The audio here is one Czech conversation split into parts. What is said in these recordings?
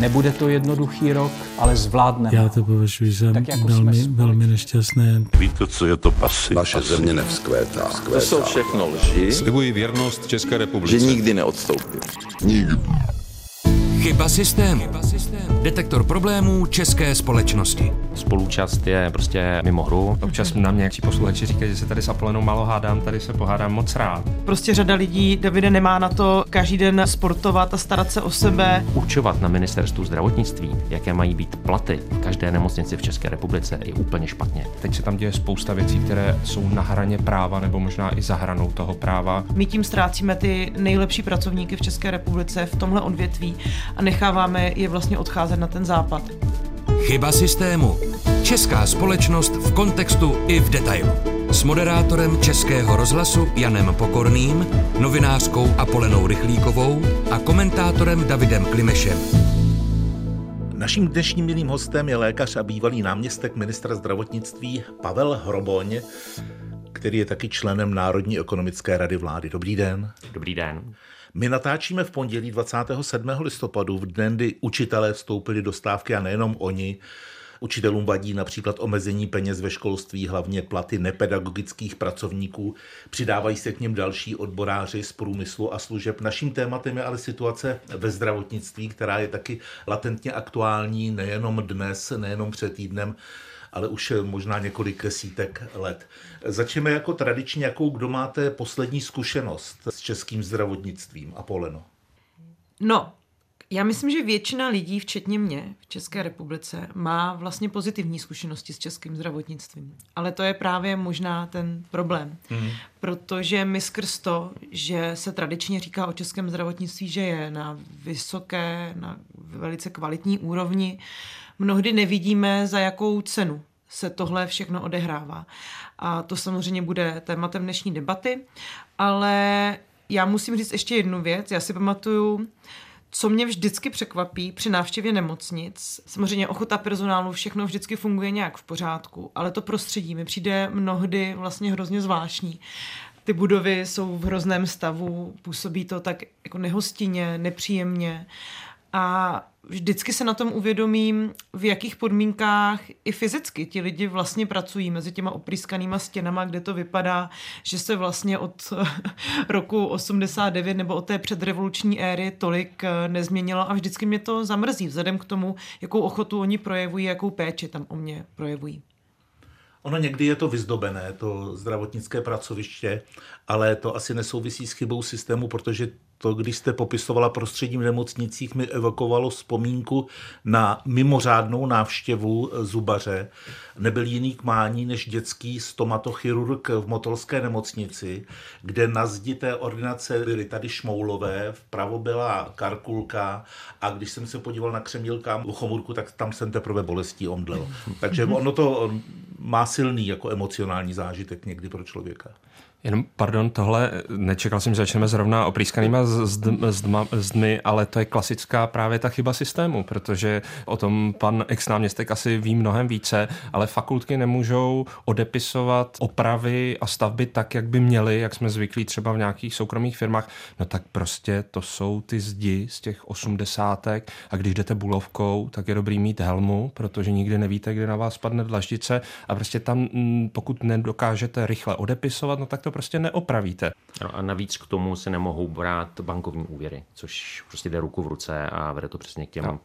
Nebude to jednoduchý rok, ale zvládneme. Já to považuji za tak jako velmi, velmi nešťastné. Víte, co je to pasy? Naše země nevzkvétá. To jsou všechno lži. Slibuji věrnost České republice. Že nikdy neodstoupím. Nikdy. Chyba systému. Detektor problémů české společnosti. Spolučast je prostě mimo hru. Občas na mě jak posluchači říkají, že se tady s Apolenou málo hádám, tady se pohádám moc rád. Prostě řada lidí, Davide, nemá na to každý den sportovat a starat se o sebe. Učovat na ministerstvu zdravotnictví, jaké mají být platy v každé nemocnici v České republice, je úplně špatně. Teď se tam děje spousta věcí, které jsou na hraně práva nebo možná i za hranou toho práva. My tím ztrácíme ty nejlepší pracovníky v České republice v tomhle odvětví a necháváme je vlastně odcházet na ten západ. Chyba systému. Česká společnost v kontextu i v detailu. S moderátorem Českého rozhlasu Janem Pokorným, novinářkou Apolenou Rychlíkovou a komentátorem Davidem Klimešem. Naším dnešním milým hostem je lékař a bývalý náměstek ministra zdravotnictví Pavel Hroboň, který je taky členem Národní ekonomické rady vlády. Dobrý den. Dobrý den. My natáčíme v pondělí 27. listopadu, v den, kdy učitelé vstoupili do stávky a nejenom oni. Učitelům vadí například omezení peněz ve školství, hlavně platy nepedagogických pracovníků. Přidávají se k něm další odboráři z průmyslu a služeb. Naším tématem je ale situace ve zdravotnictví, která je taky latentně aktuální nejenom dnes, nejenom před týdnem, ale už možná několik desítek let. Začneme jako tradičně, jakou kdo máte poslední zkušenost s českým zdravotnictvím. Apoleno. No, já myslím, že většina lidí, včetně mě v České republice, má vlastně pozitivní zkušenosti s českým zdravotnictvím. Ale to je právě možná ten problém. Mm. Protože my skrz to, že se tradičně říká o českém zdravotnictví, že je na vysoké, na velice kvalitní úrovni, mnohdy nevidíme, za jakou cenu se tohle všechno odehrává. A to samozřejmě bude tématem dnešní debaty, ale já musím říct ještě jednu věc. Já si pamatuju, co mě vždycky překvapí při návštěvě nemocnic, samozřejmě ochota personálu, všechno vždycky funguje nějak v pořádku, ale to prostředí mi přijde mnohdy vlastně hrozně zvláštní. Ty budovy jsou v hrozném stavu, působí to tak jako nehostinně, nepříjemně a vždycky se na tom uvědomím, v jakých podmínkách i fyzicky ti lidi vlastně pracují mezi těma oprýskanýma stěnama, kde to vypadá, že se vlastně od roku 89 nebo od té předrevoluční éry tolik eh, nezměnilo a vždycky mě to zamrzí vzhledem k tomu, jakou ochotu oni projevují, jakou péči tam o mě projevují. Ono někdy je to vyzdobené, to zdravotnické pracoviště, ale to asi nesouvisí s chybou systému, protože to, když jste popisovala prostředím v nemocnicích, mi evokovalo vzpomínku na mimořádnou návštěvu zubaře. Nebyl jiný kmání než dětský stomatochirurg v Motolské nemocnici, kde na zdi té ordinace byly tady šmoulové, vpravo byla karkulka a když jsem se podíval na křemílka v chomurku, tak tam jsem teprve bolestí omdlel. Takže ono to má silný jako emocionální zážitek někdy pro člověka. Jenom, pardon, tohle, nečekal jsem, že začneme zrovna oprýskanýma zdmi, ale to je klasická právě ta chyba systému, protože o tom pan ex-náměstek asi ví mnohem více, ale fakultky nemůžou odepisovat opravy a stavby tak, jak by měly, jak jsme zvyklí třeba v nějakých soukromých firmách, no tak prostě to jsou ty zdi z těch osmdesátek a když jdete bulovkou, tak je dobrý mít helmu, protože nikdy nevíte, kde na vás spadne dlaždice a prostě tam, mm, pokud nedokážete rychle odepisovat, no tak to prostě neopravíte. No a navíc k tomu se nemohou brát bankovní úvěry, což prostě jde ruku v ruce a vede to přesně k těm no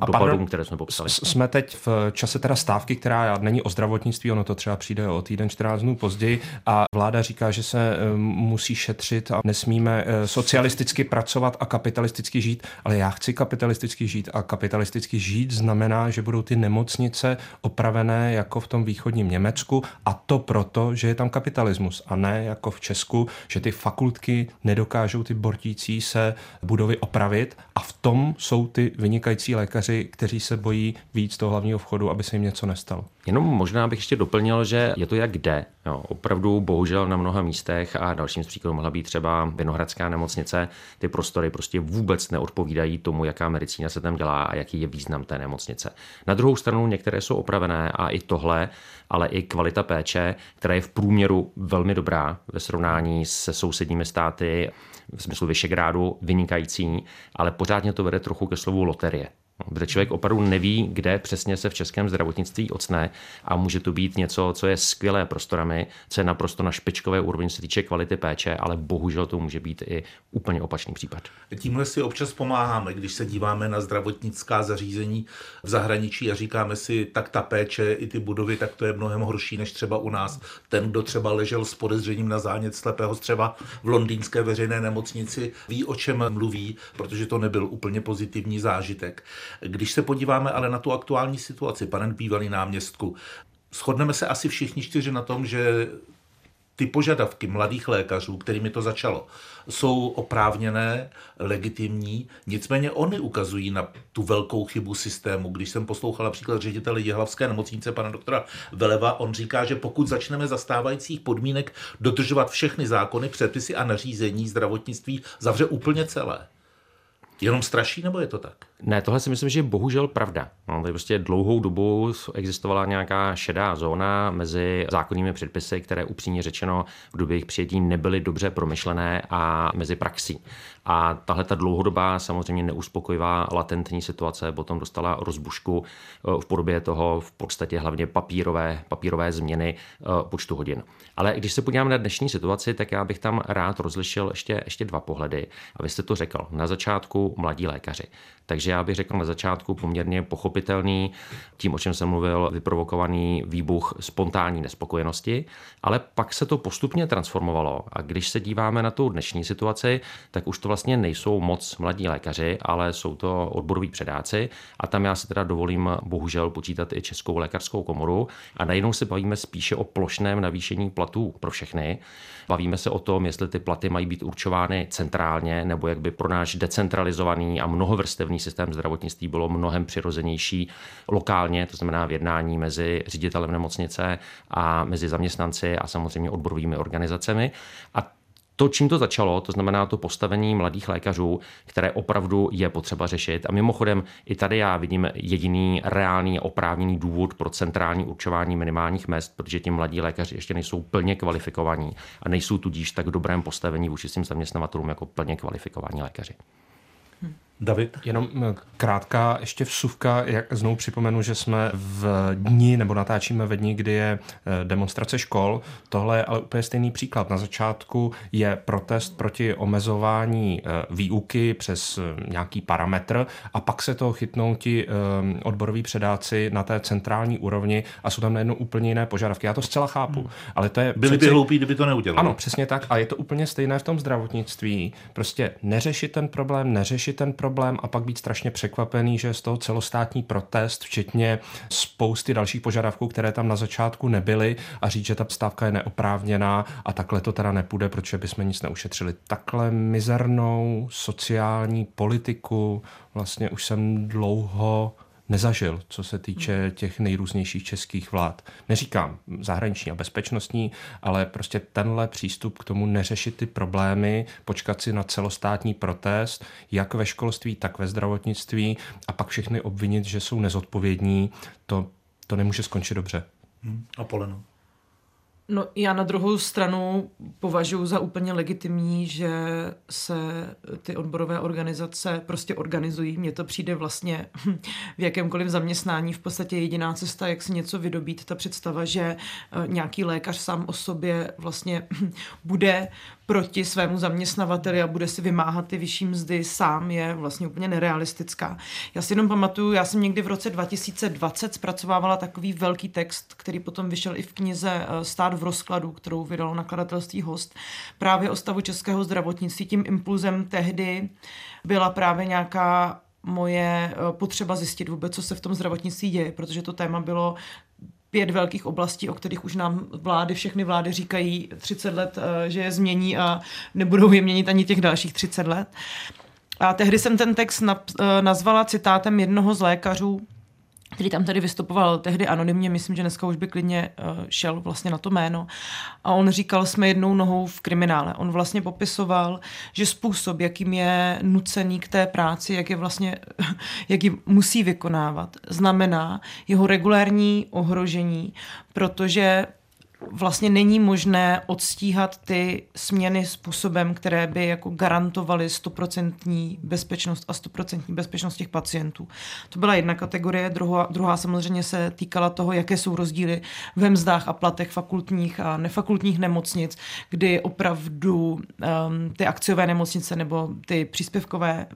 a dopadům, pardon, které jsme popsali. Jsme teď v čase teda stávky, která není o zdravotnictví, ono to třeba přijde o týden 14 dnů později. A vláda říká, že se eh, musí šetřit a nesmíme eh, socialisticky pracovat a kapitalisticky žít, ale já chci kapitalisticky žít a kapitalisticky žít znamená, že budou ty nemocnice opravené jako v tom východním Německu a to proto, že je tam kapitalismus a ne jako v Česku, že ty fakultky nedokážou ty bortící se budovy opravit. A v tom jsou ty vynikající lékaři lékaři, kteří se bojí víc toho hlavního vchodu, aby se jim něco nestalo. Jenom možná bych ještě doplnil, že je to jak jde. No, opravdu bohužel na mnoha místech a dalším z příkladů mohla být třeba Vinohradská nemocnice, ty prostory prostě vůbec neodpovídají tomu, jaká medicína se tam dělá a jaký je význam té nemocnice. Na druhou stranu některé jsou opravené a i tohle, ale i kvalita péče, která je v průměru velmi dobrá ve srovnání se sousedními státy, v smyslu Vyšegrádu vynikající, ale pořádně to vede trochu ke slovu loterie. Protože člověk opravdu neví, kde přesně se v českém zdravotnictví ocne a může to být něco, co je skvělé prostorami, co je naprosto na špičkové úrovni, se týče kvality péče, ale bohužel to může být i úplně opačný případ. Tímhle si občas pomáháme, když se díváme na zdravotnická zařízení v zahraničí a říkáme si, tak ta péče i ty budovy, tak to je mnohem horší než třeba u nás. Ten, kdo třeba ležel s podezřením na zánět slepého střeva v londýnské veřejné nemocnici, ví, o čem mluví, protože to nebyl úplně pozitivní zážitek. Když se podíváme ale na tu aktuální situaci, pane bývalý náměstku, shodneme se asi všichni čtyři na tom, že ty požadavky mladých lékařů, kterými to začalo, jsou oprávněné, legitimní, nicméně oni ukazují na tu velkou chybu systému. Když jsem poslouchal například ředitele Jihlavské nemocnice, pana doktora Veleva, on říká, že pokud začneme za stávajících podmínek dodržovat všechny zákony, předpisy a nařízení zdravotnictví, zavře úplně celé. Jenom straší, nebo je to tak? Ne, tohle si myslím, že je bohužel pravda. No, tady prostě dlouhou dobu existovala nějaká šedá zóna mezi zákonnými předpisy, které upřímně řečeno v době jejich přijetí nebyly dobře promyšlené a mezi praxí. A tahle ta dlouhodobá, samozřejmě neuspokojivá latentní situace potom dostala rozbušku eh, v podobě toho v podstatě hlavně papírové, papírové změny eh, počtu hodin. Ale když se podíváme na dnešní situaci, tak já bych tam rád rozlišil ještě, ještě dva pohledy. A vy jste to řekl. Na začátku mladí lékaři. Takže já bych řekl na začátku poměrně pochopitelný, tím, o čem jsem mluvil, vyprovokovaný výbuch spontánní nespokojenosti, ale pak se to postupně transformovalo. A když se díváme na tu dnešní situaci, tak už to vlastně nejsou moc mladí lékaři, ale jsou to odboroví předáci. A tam já si teda dovolím bohužel počítat i Českou lékařskou komoru. A najednou se bavíme spíše o plošném navýšení platů pro všechny. Bavíme se o tom, jestli ty platy mají být určovány centrálně, nebo jak by pro náš decentralizovaný a mnohovrstevný systém zdravotnictví bylo mnohem přirozenější lokálně, to znamená v jednání mezi ředitelem nemocnice a mezi zaměstnanci a samozřejmě odborovými organizacemi. A to, čím to začalo, to znamená to postavení mladých lékařů, které opravdu je potřeba řešit. A mimochodem, i tady já vidím jediný reálný oprávněný důvod pro centrální určování minimálních mest, protože ti mladí lékaři ještě nejsou plně kvalifikovaní a nejsou tudíž tak dobrém postavení vůči svým zaměstnavatelům jako plně kvalifikovaní lékaři. David? Jenom krátká ještě vsuvka, jak znovu připomenu, že jsme v dní, nebo natáčíme ve dní, kdy je eh, demonstrace škol. Tohle je ale úplně stejný příklad. Na začátku je protest proti omezování eh, výuky přes eh, nějaký parametr a pak se toho chytnou ti odboroví předáci na té centrální úrovni a jsou tam najednou úplně jiné požadavky. Já to zcela chápu, hmm. ale to je... Byli přeci... by hloupí, kdyby to neudělali. Ano, přesně tak. A je to úplně stejné v tom zdravotnictví. Prostě neřešit ten problém, neřešit ten problém, problém a pak být strašně překvapený, že z toho celostátní protest, včetně spousty dalších požadavků, které tam na začátku nebyly a říct, že ta stávka je neoprávněná a takhle to teda nepůjde, protože bychom nic neušetřili. Takhle mizernou sociální politiku vlastně už jsem dlouho nezažil, co se týče těch nejrůznějších českých vlád. Neříkám zahraniční a bezpečnostní, ale prostě tenhle přístup k tomu neřešit ty problémy, počkat si na celostátní protest, jak ve školství, tak ve zdravotnictví a pak všechny obvinit, že jsou nezodpovědní, to, to nemůže skončit dobře. Hmm. A Poleno. No já na druhou stranu považuji za úplně legitimní, že se ty odborové organizace prostě organizují. Mně to přijde vlastně v jakémkoliv zaměstnání v podstatě jediná cesta, jak si něco vydobít. Ta představa, že eh, nějaký lékař sám o sobě vlastně bude proti svému zaměstnavateli a bude si vymáhat ty vyšší mzdy sám, je vlastně úplně nerealistická. Já si jenom pamatuju, já jsem někdy v roce 2020 zpracovávala takový velký text, který potom vyšel i v knize eh, Stát v rozkladu, kterou vydalo nakladatelství Host, právě o stavu českého zdravotnictví. Tím impulzem tehdy byla právě nějaká moje eh, potřeba zjistit vůbec, co se v tom zdravotnictví děje, protože to téma bylo pět velkých oblastí, o kterých už nám vlády, všechny vlády říkají 30 let, eh, že je změní a nebudou je měnit ani těch dalších 30 let. A tehdy jsem ten text eh, nazvala citátem jednoho z lékařů, který tam tady vystupoval tehdy anonymně, myslím, že dneska už by klidně uh, šel vlastně na to jméno. A on říkal, jsme jednou nohou v kriminále. On vlastně popisoval, že způsob, jakým je nucený k té práci, jak je vlastně, jak ji musí vykonávat, znamená jeho regulární ohrožení, protože vlastně není možné odstíhat ty směny způsobem, které by jako garantovaly stoprocentní bezpečnost a stoprocentní bezpečnost těch pacientů. To byla jedna kategorie, druhá, druhá samozřejmě se týkala toho, jaké jsou rozdíly ve mzdách a platech fakultních a nefakultních nemocnic, kdy opravdu um, ty akciové nemocnice nebo ty příspěvkové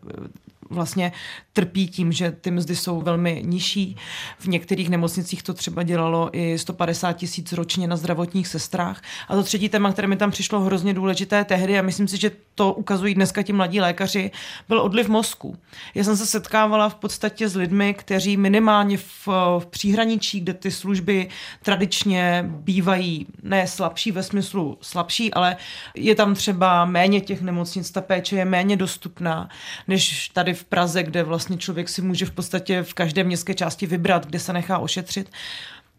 vlastně trpí tím, že ty mzdy jsou velmi nižší. V některých nemocnicích to třeba dělalo i 150 tisíc ročně na zdravotních sestrách. A to třetí téma, které mi tam přišlo hrozně důležité tehdy, a myslím si, že to ukazují dneska ti mladí lékaři, byl odliv mozku. Já jsem se setkávala v podstatě s lidmi, kteří minimálně v, v příhraničí, kde ty služby tradičně bývají ne slabší ve smyslu slabší, ale je tam třeba méně těch nemocnic, ta péče je méně dostupná, než tady v Praze, kde vlastně člověk si může v podstatě v každé městské části vybrat, kde se nechá ošetřit.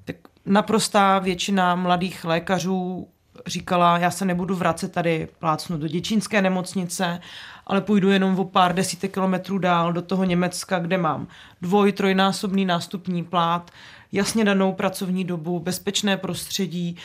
Tak naprostá většina mladých lékařů říkala, já se nebudu vracet tady plácnu do děčínské nemocnice, ale půjdu jenom o pár desítek kilometrů dál do toho Německa, kde mám dvoj, trojnásobný nástupní plát, jasně danou pracovní dobu, bezpečné prostředí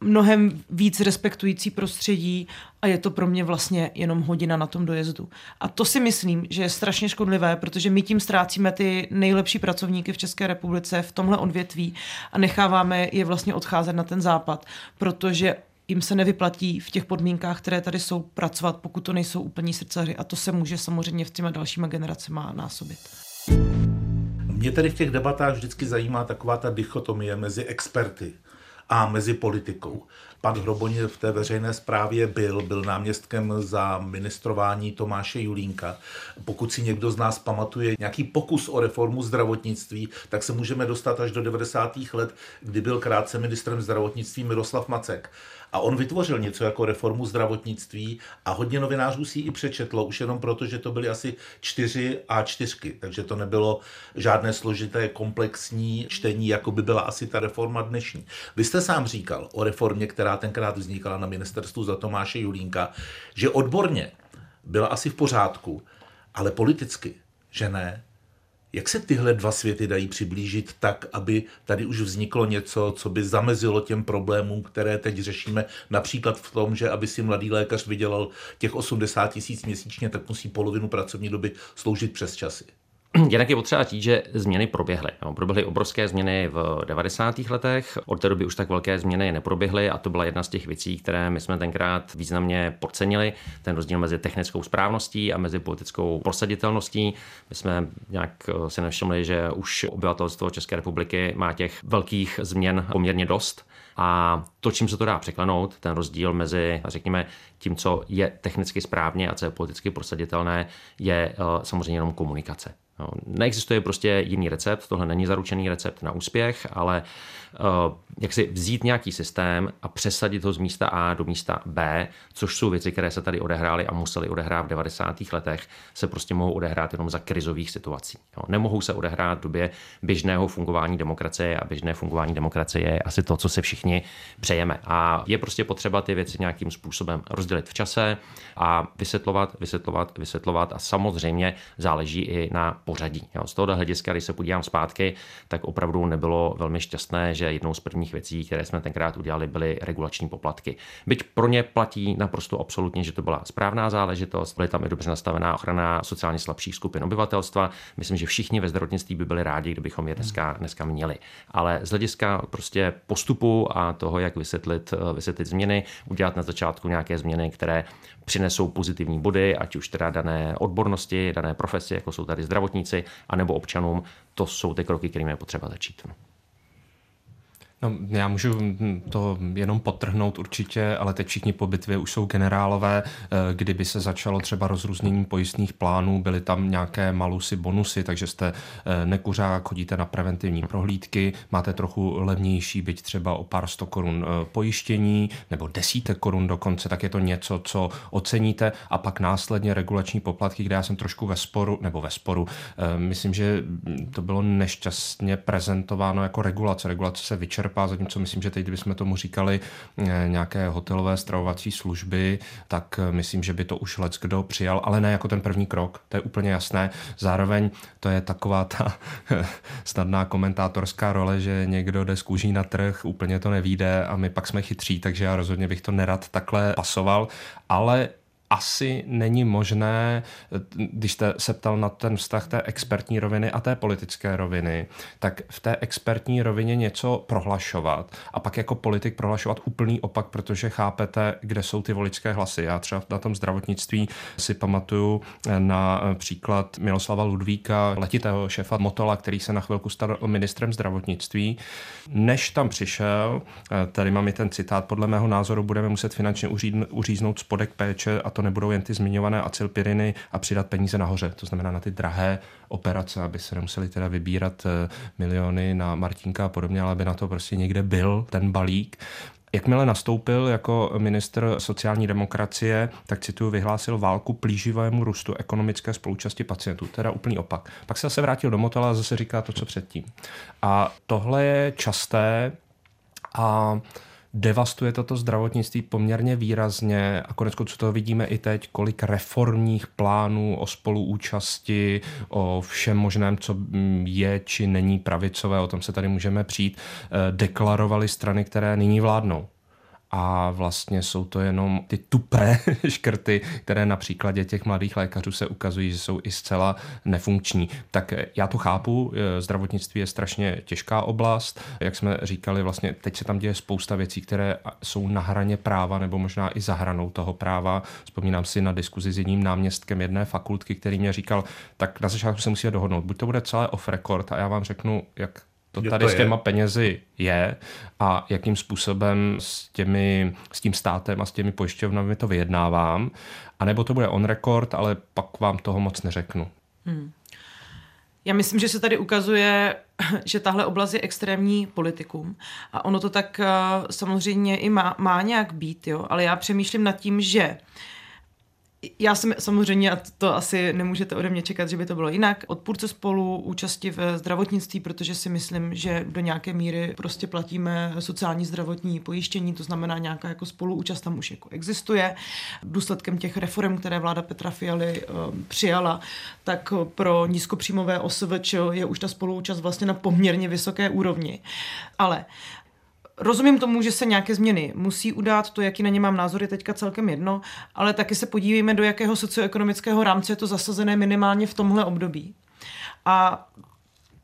mnohem víc respektující prostředí a je to pro mě vlastně jenom hodina na tom dojezdu. A to si myslím, že je strašně škodlivé, protože my tím ztrácíme ty nejlepší pracovníky v České republice v tomhle odvětví a necháváme je vlastně odcházet na ten západ, protože jim se nevyplatí v těch podmínkách, které tady jsou, pracovat, pokud to nejsou úplní srdcaři. A to se může samozřejmě v těma dalšíma generacema násobit. Mě tady v těch debatách vždycky zajímá taková ta dichotomie mezi experty a mezi politikou. Pan Hroboně v té veřejné zprávě byl, byl náměstkem za ministrování Tomáše Julínka. Pokud si někdo z nás pamatuje nějaký pokus o reformu zdravotnictví, tak se můžeme dostat až do 90. let, kdy byl krátce ministrem zdravotnictví Miroslav Macek. A on vytvořil něco jako reformu zdravotnictví a hodně novinářů si ji i přečetlo, už jenom proto, že to byly asi čtyři a čtyřky, takže to nebylo žádné složité komplexní čtení, jako by byla asi ta reforma dnešní. Vy jste sám říkal o reformě, která tenkrát vznikala na ministerstvu za Tomáše Julínka, že odborně byla asi v pořádku, ale politicky, že ne. Jak se tyhle dva světy dají přiblížit tak, aby tady už vzniklo něco, co by zamezilo těm problémům, které teď řešíme, například v tom, že aby si mladý lékař vydělal těch 80 tisíc měsíčně, tak musí polovinu pracovní doby sloužit přes časy? Jinak je potřeba říct, že změny proběhly. No, proběhly obrovské změny v 90. letech, od té doby už tak velké změny neproběhly a to byla jedna z těch věcí, které my jsme tenkrát významně podcenili. Ten rozdíl mezi technickou správností a mezi politickou prosaditelností. My jsme nějak eh, si nevšimli, že už obyvatelstvo České republiky má těch velkých změn poměrně dost. A to, čím se to dá překlenout, ten rozdíl mezi, řekněme, tím, co je technicky správně a co je politicky prosaditelné, je eh, samozřejmě jenom komunikace. No, neexistuje prostě jiný recept, tohle není zaručený recept na úspěch, ale jak si vzít nějaký systém a přesadit ho z místa A do místa B, což jsou věci, které se tady odehrály a musely odehrát v 90. letech, se prostě mohou odehrát jenom za krizových situací. No, nemohou se odehrát v době běžného fungování demokracie a běžné fungování demokracie je asi to, co se všichni přejeme. A je prostě potřeba ty věci nějakým způsobem rozdělit v čase a vysvětlovat, vysvětlovat, vysvětlovat a samozřejmě záleží i na pořadí. Jo. Z tohohle hlediska, když se podívám zpátky, tak opravdu nebylo velmi šťastné, že jednou z prvních věcí, které jsme tenkrát udělali, byly regulační poplatky. Byť pro ně platí naprosto absolutně, že to byla správná záležitost, byly tam i dobře nastavená ochrana sociálně slabších skupin obyvatelstva. Myslím, že všichni ve zdravotnictví by byli rádi, kdybychom je dneska, dneska měli. Ale z hlediska prostě postupu a toho, jak vysvětlit, vysvětlit změny, udělat na začátku nějaké změny, které přinesou pozitivní body, ať už teda dané odbornosti, dané profesi, jako jsou tady zdravotníci, anebo občanům, to jsou ty kroky, kterými je potřeba začít. No, já můžu to jenom potrhnout určitě, ale teď všichni po bitvě už jsou generálové. Eh, kdyby se začalo třeba rozrůzněním pojistných plánů, byly tam nějaké malusy, bonusy, takže jste eh, nekuřák, chodíte na preventivní prohlídky, máte trochu levnější, byť třeba o pár sto korun eh, pojištění, nebo desítek korun dokonce, tak je to něco, co oceníte a pak následně regulační poplatky, kde já jsem trošku ve sporu, nebo ve sporu, myslím, že to bylo nešťastně prezentováno jako regulace. Regulace se vyčerpá čerpá, zatímco myslím, že teď, kdybychom tomu říkali eh, nějaké hotelové stravovací služby, tak eh, myslím, že by to už lec kdo přijal, ale ne jako ten první krok, to je úplně jasné. Zároveň to je taková ta snadná komentátorská role, že někdo jde z kůží na trh, úplně to nevíde a my pak jsme chytří, takže já rozhodně bych to nerad takhle pasoval, ale asi není možné, když jste se ptal na ten vztah té expertní roviny a té politické roviny, tak v té expertní rovině něco prohlašovat a pak jako politik prohlašovat úplný opak, protože chápete, kde jsou ty voličské hlasy. Já třeba na tom zdravotnictví si pamatuju na příklad Miloslava Ludvíka, letitého šéfa Motola, který se na chvilku stal ministrem zdravotnictví. Než tam přišel, tady mám i ten citát, podle mého názoru budeme muset finančně uříznout spodek péče a to nebudou jen ty zmiňované acylpiriny a přidat peníze nahoře, to znamená na ty drahé operace, aby se nemuseli teda vybírat eh, miliony na Martinka a podobně, ale aby na to prostě někde byl ten balík. Jakmile nastoupil jako minister sociální demokracie, tak cituju, vyhlásil válku plíživému růstu ekonomické spolučasti pacientů, teda úplný opak. Pak se zase vrátil do motela a zase říká to, co předtím. A tohle je časté a devastuje toto zdravotnictví poměrně výrazně a konec konců to vidíme i teď, kolik reformních plánů o spoluúčasti, o všem možném, co je či není pravicové, o tom se tady můžeme přijít, eh, deklarovali strany, které nyní vládnou a vlastně jsou to jenom ty tupé škrty, které na příkladě těch mladých lékařů se ukazují, že jsou i zcela nefunkční. Tak já to chápu, eh, zdravotnictví je strašně těžká oblast, jak jsme říkali, vlastně teď se tam děje spousta věcí, které jsou na hraně práva nebo možná i za hranou toho práva. Vzpomínám si na diskuzi s jedním náměstkem jedné fakultky, který mě říkal, tak na začátku se musíme dohodnout, buď to bude celé off record a já vám řeknu, jak to tady to s těma je. penězi je a jakým způsobem s, těmi, s tím státem a s těmi pojišťovnami to vyjednávám, anebo to bude on record, ale pak vám toho moc neřeknu. Hmm. Já myslím, že se tady ukazuje, že tahle oblast je extrémní politikum a ono to tak uh, samozřejmě i má, má nějak být, jo? ale já přemýšlím nad tím, že uh, já jsem samozřejmě, a to asi nemůžete ode mě čekat, že by to bylo jinak, odpůrce spolu účasti ve zdravotnictví, protože si myslím, že do nějaké míry prostě platíme sociální zdravotní pojištění, to znamená nějaká jako spoluúčast tam už jako existuje. Důsledkem těch reform, které vláda Petra Fialy um, přijala, tak pro nízkopříjmové OSVČ je už ta spoluúčast vlastně na poměrně vysoké úrovni. Ale Rozumím tomu, že se nějaké změny musí udát, to, jaký na ně mám názor, je teďka celkem jedno, ale taky se podívejme, do jakého socioekonomického rámce je to zasazené minimálně v tomhle období. A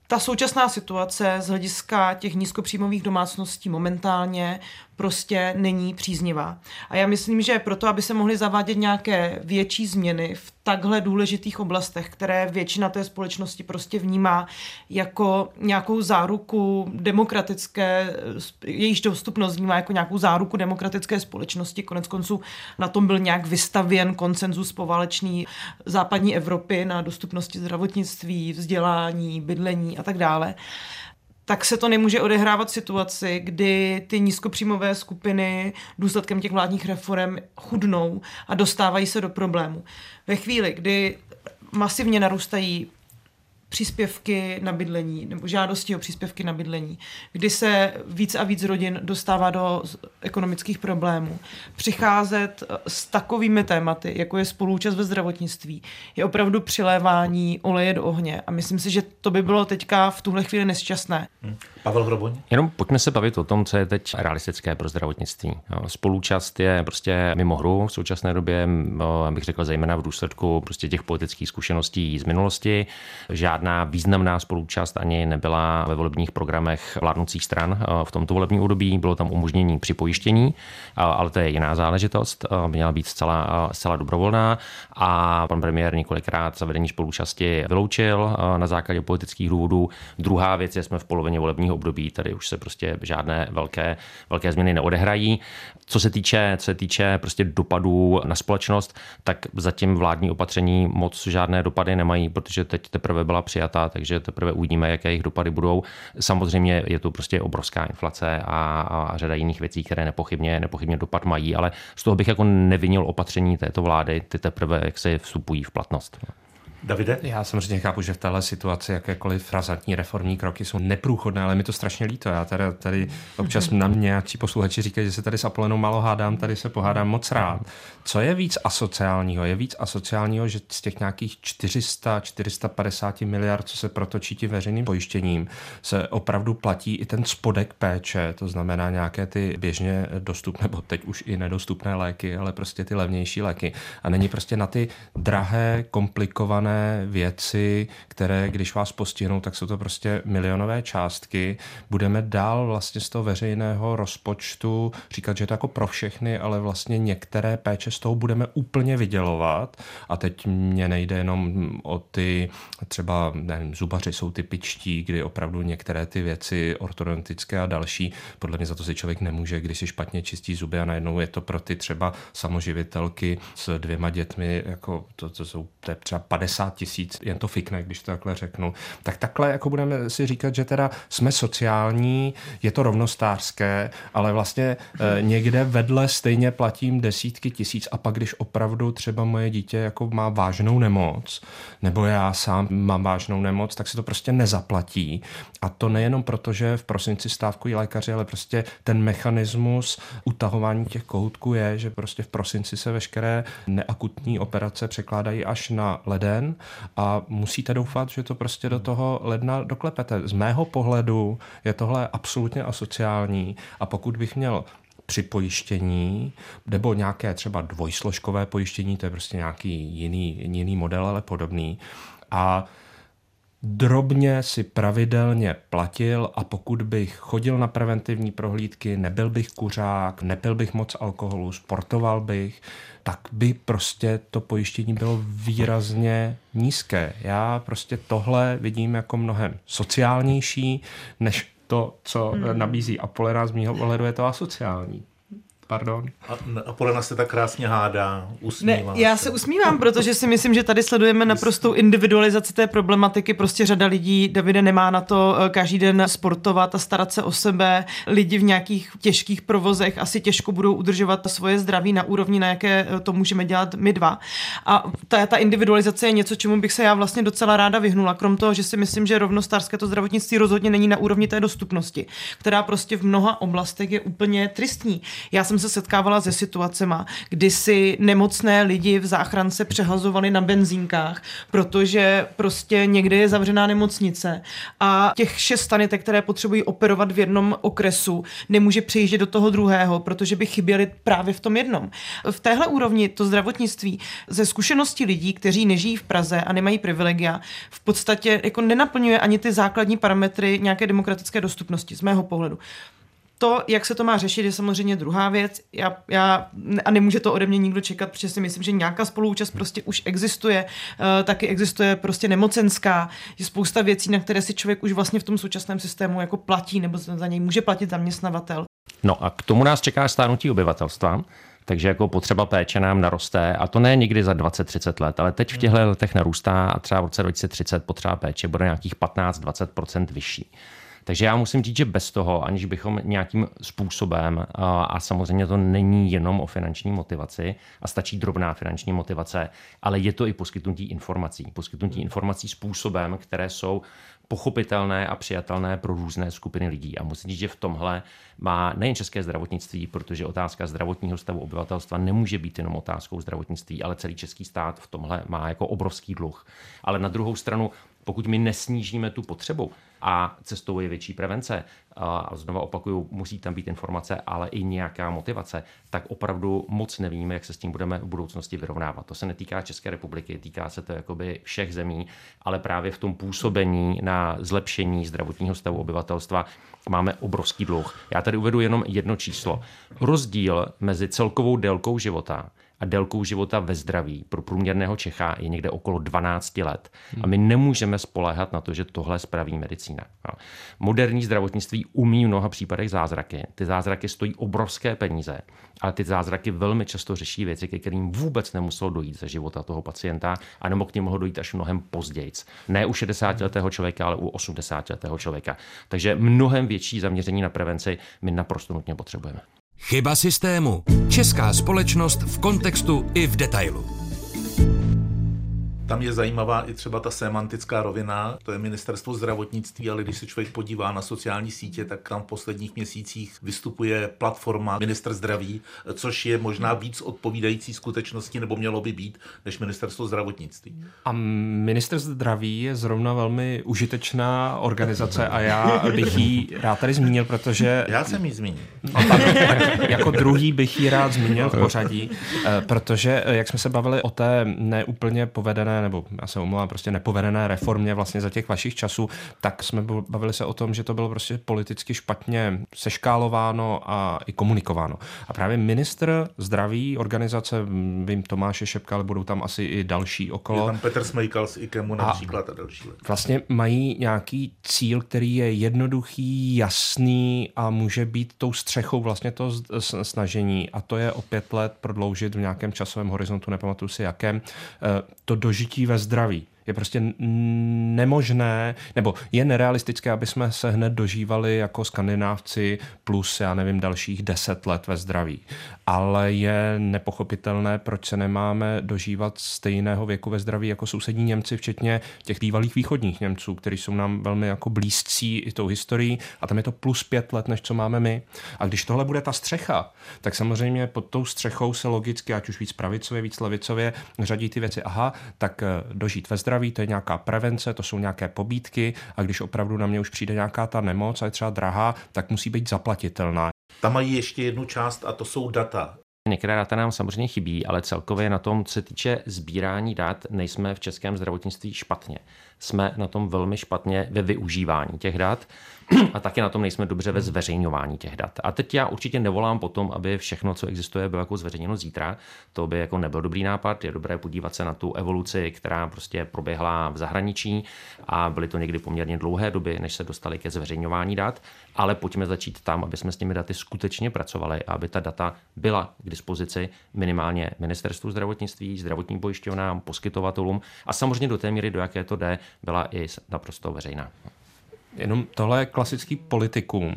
ta současná situace z hlediska těch nízkopříjmových domácností momentálně prostě není příznivá. A já myslím, že proto, aby se mohly zavádět nějaké větší změny v takhle důležitých oblastech, které většina té společnosti prostě vnímá jako nějakou záruku demokratické, jejíž dostupnost vnímá jako nějakou záruku demokratické společnosti. Konec konců na tom byl nějak vystavěn konsenzus poválečný západní Evropy na dostupnosti zdravotnictví, vzdělání, bydlení a tak dále tak se to nemůže odehrávat v situaci, kdy ty nízkopříjmové skupiny důsledkem těch vládních reform chudnou a dostávají se do problému. Ve chvíli, kdy masivně narůstají příspěvky na bydlení nebo žádosti o příspěvky na bydlení, kdy se víc a víc rodin dostává do ekonomických problémů. Přicházet eh, s takovými tématy, jako je spolúčast ve zdravotnictví, je opravdu přilévání oleje do ohně. A myslím si, že to by bylo teďka v tuhle chvíli nesčasné. Hmm. Pavel Hroboň? Jenom pojďme se bavit o tom, co je teď realistické pro zdravotnictví. Spolúčast je prostě mimo hru v současné době, bych řekl zejména v důsledku prostě těch politických zkušeností z minulosti. Žádný žádná významná spolúčast ani nebyla ve volebních programech vládnoucích stran v tomto volebním období. Bylo tam umožnění připojištění, ale to je jiná záležitost. Měla být zcela, zcela dobrovolná a pan premiér několikrát zavedení spolúčasti vyloučil na základě politických důvodů. Druhá věc je, jsme v polovině volebního období, tady už se prostě žádné velké, velké změny neodehrají. Co se týče, co se týče prostě dopadů na společnost, tak zatím vládní opatření moc žádné dopady nemají, protože teď teprve byla přijatá, takže teprve uvidíme, jaké jejich dopady budou. Samozřejmě je tu prostě obrovská inflace a, a řada jiných věcí, které nepochybně, nepochybně dopad mají, ale z toho bych jako nevinil opatření této vlády, ty teprve jak se vstupují v platnost. Davide? Já samozřejmě chápu, že v téhle situaci jakékoliv razantní reformní kroky jsou neprůchodné, ale mi to strašně líto. Já tady, tady občas na mě nějaký posluchači říkají, že se tady s Apolenou malo hádám, tady se pohádám moc rád. Co je víc asociálního? Je víc asociálního, že z těch nějakých 400, 450 miliard, co se protočí tím veřejným pojištěním, se opravdu platí i ten spodek péče, to znamená nějaké ty běžně dostupné, nebo teď už i nedostupné léky, ale prostě ty levnější léky. A není prostě na ty drahé, komplikované věci, které když vás postihnou, tak jsou to prostě milionové částky. Budeme dál vlastně z toho veřejného rozpočtu říkat, že je to jako pro všechny, ale vlastně některé péče z toho budeme úplně vydělovat. A teď mě nejde jenom o ty, třeba nevím, zubaři jsou ty pičtí, kdy opravdu některé ty věci ortodontické a další, podle mě za to si člověk nemůže, když si špatně čistí zuby a najednou je to pro ty třeba samoživitelky s dvěma dětmi, jako to, to jsou to je třeba 50 50 tisíc, jen to fikne, když to takhle řeknu. Tak takhle jako budeme si říkat, že teda jsme sociální, je to rovnostářské, ale vlastně e, někde vedle stejně platím desítky tisíc a pak když opravdu třeba moje dítě jako má vážnou nemoc, nebo já sám mám vážnou nemoc, tak se to prostě nezaplatí. A to nejenom proto, že v prosinci stávkují lékaři, ale prostě ten mechanismus utahování těch kohoutků je, že prostě v prosinci se veškeré neakutní operace překládají až na leden a musíte doufat, že to prostě do toho ledna doklepete. Z mého pohledu je tohle absolutně asociální a pokud bych měl při pojištění nebo nějaké třeba dvojsložkové pojištění, to je prostě nějaký jiný, jiný model, ale podobný. A drobně si pravidelně platil a pokud bych chodil na preventivní prohlídky, nebyl bych kuřák, nepil bych moc alkoholu, sportoval bych, tak by prostě to pojištění bylo výrazně nízké. Já prostě tohle vidím jako mnohem sociálnější, než to, co hmm. nabízí Apolena z mýho pohledu je to asociální. Pardon. A Apolena se tak krásně hádá, usmívá ne, Já se usmívám, protože si myslím, že tady sledujeme naprostou individualizaci té problematiky. Prostě řada lidí, Davide, nemá na to eh, každý den sportovat a starat se o sebe. Lidi v nějakých těžkých provozech asi těžko budou udržovat svoje zdraví na úrovni, na jaké eh, to můžeme dělat my dva. A ta, ta individualizace je něco, čemu bych se já vlastně docela ráda vyhnula. Krom toho, že si myslím, že rovnostářské to zdravotnictví rozhodně není na úrovni té dostupnosti, která prostě v mnoha oblastech je úplně tristní. Já jsem se setkávala se situacemi, kdy si nemocné lidi v záchrance přehazovali na benzínkách, protože prostě někde je zavřená nemocnice a těch šest sanitek, které potřebují operovat v jednom okresu, nemůže přijíždět do toho druhého, protože by chyběly právě v tom jednom. V téhle úrovni to zdravotnictví ze zkušenosti lidí, kteří nežijí v Praze a nemají privilegia, v podstatě jako nenaplňuje ani ty základní parametry nějaké demokratické dostupnosti z mého pohledu to, jak se to má řešit, je samozřejmě druhá věc. Já, já, a nemůže to ode mě nikdo čekat, protože si myslím, že nějaká spoluúčast prostě už existuje. Uh, taky existuje prostě nemocenská. Je spousta věcí, na které si člověk už vlastně v tom současném systému jako platí, nebo za něj může platit zaměstnavatel. No a k tomu nás čeká stárnutí obyvatelstva. Takže jako potřeba péče nám naroste a to ne nikdy za 20-30 let, ale teď v těchto letech narůstá a třeba v roce 2030 potřeba péče bude nějakých 15-20% vyšší. Takže já musím říct, že bez toho, aniž bychom nějakým způsobem, a samozřejmě to není jenom o finanční motivaci a stačí drobná finanční motivace, ale je to i poskytnutí informací. Poskytnutí informací způsobem, které jsou pochopitelné a přijatelné pro různé skupiny lidí. A musím říct, že v tomhle má nejen české zdravotnictví, protože otázka zdravotního stavu obyvatelstva nemůže být jenom otázkou zdravotnictví, ale celý český stát v tomhle má jako obrovský dluh. Ale na druhou stranu Pokud my nesnížíme tu potřebu, a cestou je větší prevence. A znova opakuju, musí tam být informace, ale i nějaká motivace. Tak opravdu moc nevíme, jak se s tím budeme v budoucnosti vyrovnávat. To se netýká České republiky, týká se to jakoby všech zemí, ale právě v tom působení na zlepšení zdravotního stavu obyvatelstva máme obrovský dluh. Já tady uvedu jenom jedno číslo. Rozdíl mezi celkovou délkou života a délkou života ve zdraví pro průměrného Čecha je někde okolo 12 let. A my nemůžeme spoléhat na to, že tohle spraví medicína. Moderní zdravotnictví umí v mnoha případech zázraky. Ty zázraky stojí obrovské peníze, ale ty zázraky velmi často řeší věci, ke kterým vůbec nemuselo dojít za života toho pacienta a nebo k němu mohlo dojít až mnohem později. Ne u 60-letého člověka, ale u 80-letého člověka. Takže mnohem větší zaměření na prevenci my naprosto nutně potřebujeme. Chyba systému. Česká společnost v kontextu i v detailu. Tam je zajímavá i třeba ta semantická rovina, to je ministerstvo zdravotnictví, ale když se člověk podívá na sociální sítě, tak tam v posledních měsících vystupuje platforma Minister zdraví, což je možná víc odpovídající skutečnosti, nebo mělo by být, než ministerstvo zdravotnictví. A minister zdraví je zrovna velmi užitečná organizace a já bych ji rád tady zmínil, protože... Já jsem ji zmínil. No, tak, tak, jako druhý bych ji rád zmínil v pořadí, eh, protože eh, jak jsme se bavili o té neúplně povedené nebo já se omlouvám, prostě nepovedené reformě vlastně za těch vašich časů, tak jsme bavili se o tom, že to bylo prostě politicky špatně seškálováno a i komunikováno. A právě ministr zdraví, organizace, vím Tomáše Šepka, ale budou tam asi i další okolo. Je tam Petr Smejkal z IKEMu například a, a další. Vlastně mají nějaký cíl, který je jednoduchý, jasný a může být tou střechou vlastně to snažení a to je o pět let prodloužit v nějakém časovém horizontu, nepamatuju si jakém, eh, to dožití žití ve zdraví. Je prostě nemožné, nebo je nerealistické, aby jsme se hned dožívali jako skandinávci plus, já nevím, dalších deset let ve zdraví. Ale je nepochopitelné, proč se nemáme dožívat stejného věku ve zdraví jako sousední Němci, včetně těch bývalých východních Němců, kteří jsou nám velmi jako blízcí i tou historií a tam je to plus pět let, než co máme my. A když tohle bude ta střecha, tak samozřejmě pod tou střechou se logicky, ať už víc pravicově, víc levicově, řadí ty věci. Aha, tak eh, dožít ve zdraví zdraví, to je nějaká prevence, to jsou nějaké pobídky a když opravdu na mě už přijde nějaká ta nemoc a je třeba drahá, tak musí být zaplatitelná. Tam mají ještě jednu část a to jsou data. Některé data nám samozřejmě chybí, ale celkově na tom, co se týče sbírání dat, nejsme v českém zdravotnictví špatně. Jsme na tom velmi špatně ve využívání těch dat a taky na tom nejsme dobře ve zveřejňování těch dat. A teď já určitě nevolám potom, aby všechno, co existuje, bylo jako zveřejněno zítra. To by jako nebyl dobrý nápad. Je dobré podívat se na tu evoluci, která prostě proběhla v zahraničí a byly to někdy poměrně dlouhé doby, než se dostali ke zveřejňování dat. Ale pojďme začít tam, aby jsme s těmi daty skutečně pracovali a aby ta data byla k dispozici minimálně ministerstvu zdravotnictví, zdravotním pojišťovnám, poskytovatelům a samozřejmě do té míry, do jaké to jde, byla i naprosto veřejná. Jenom tohle je klasický politikum.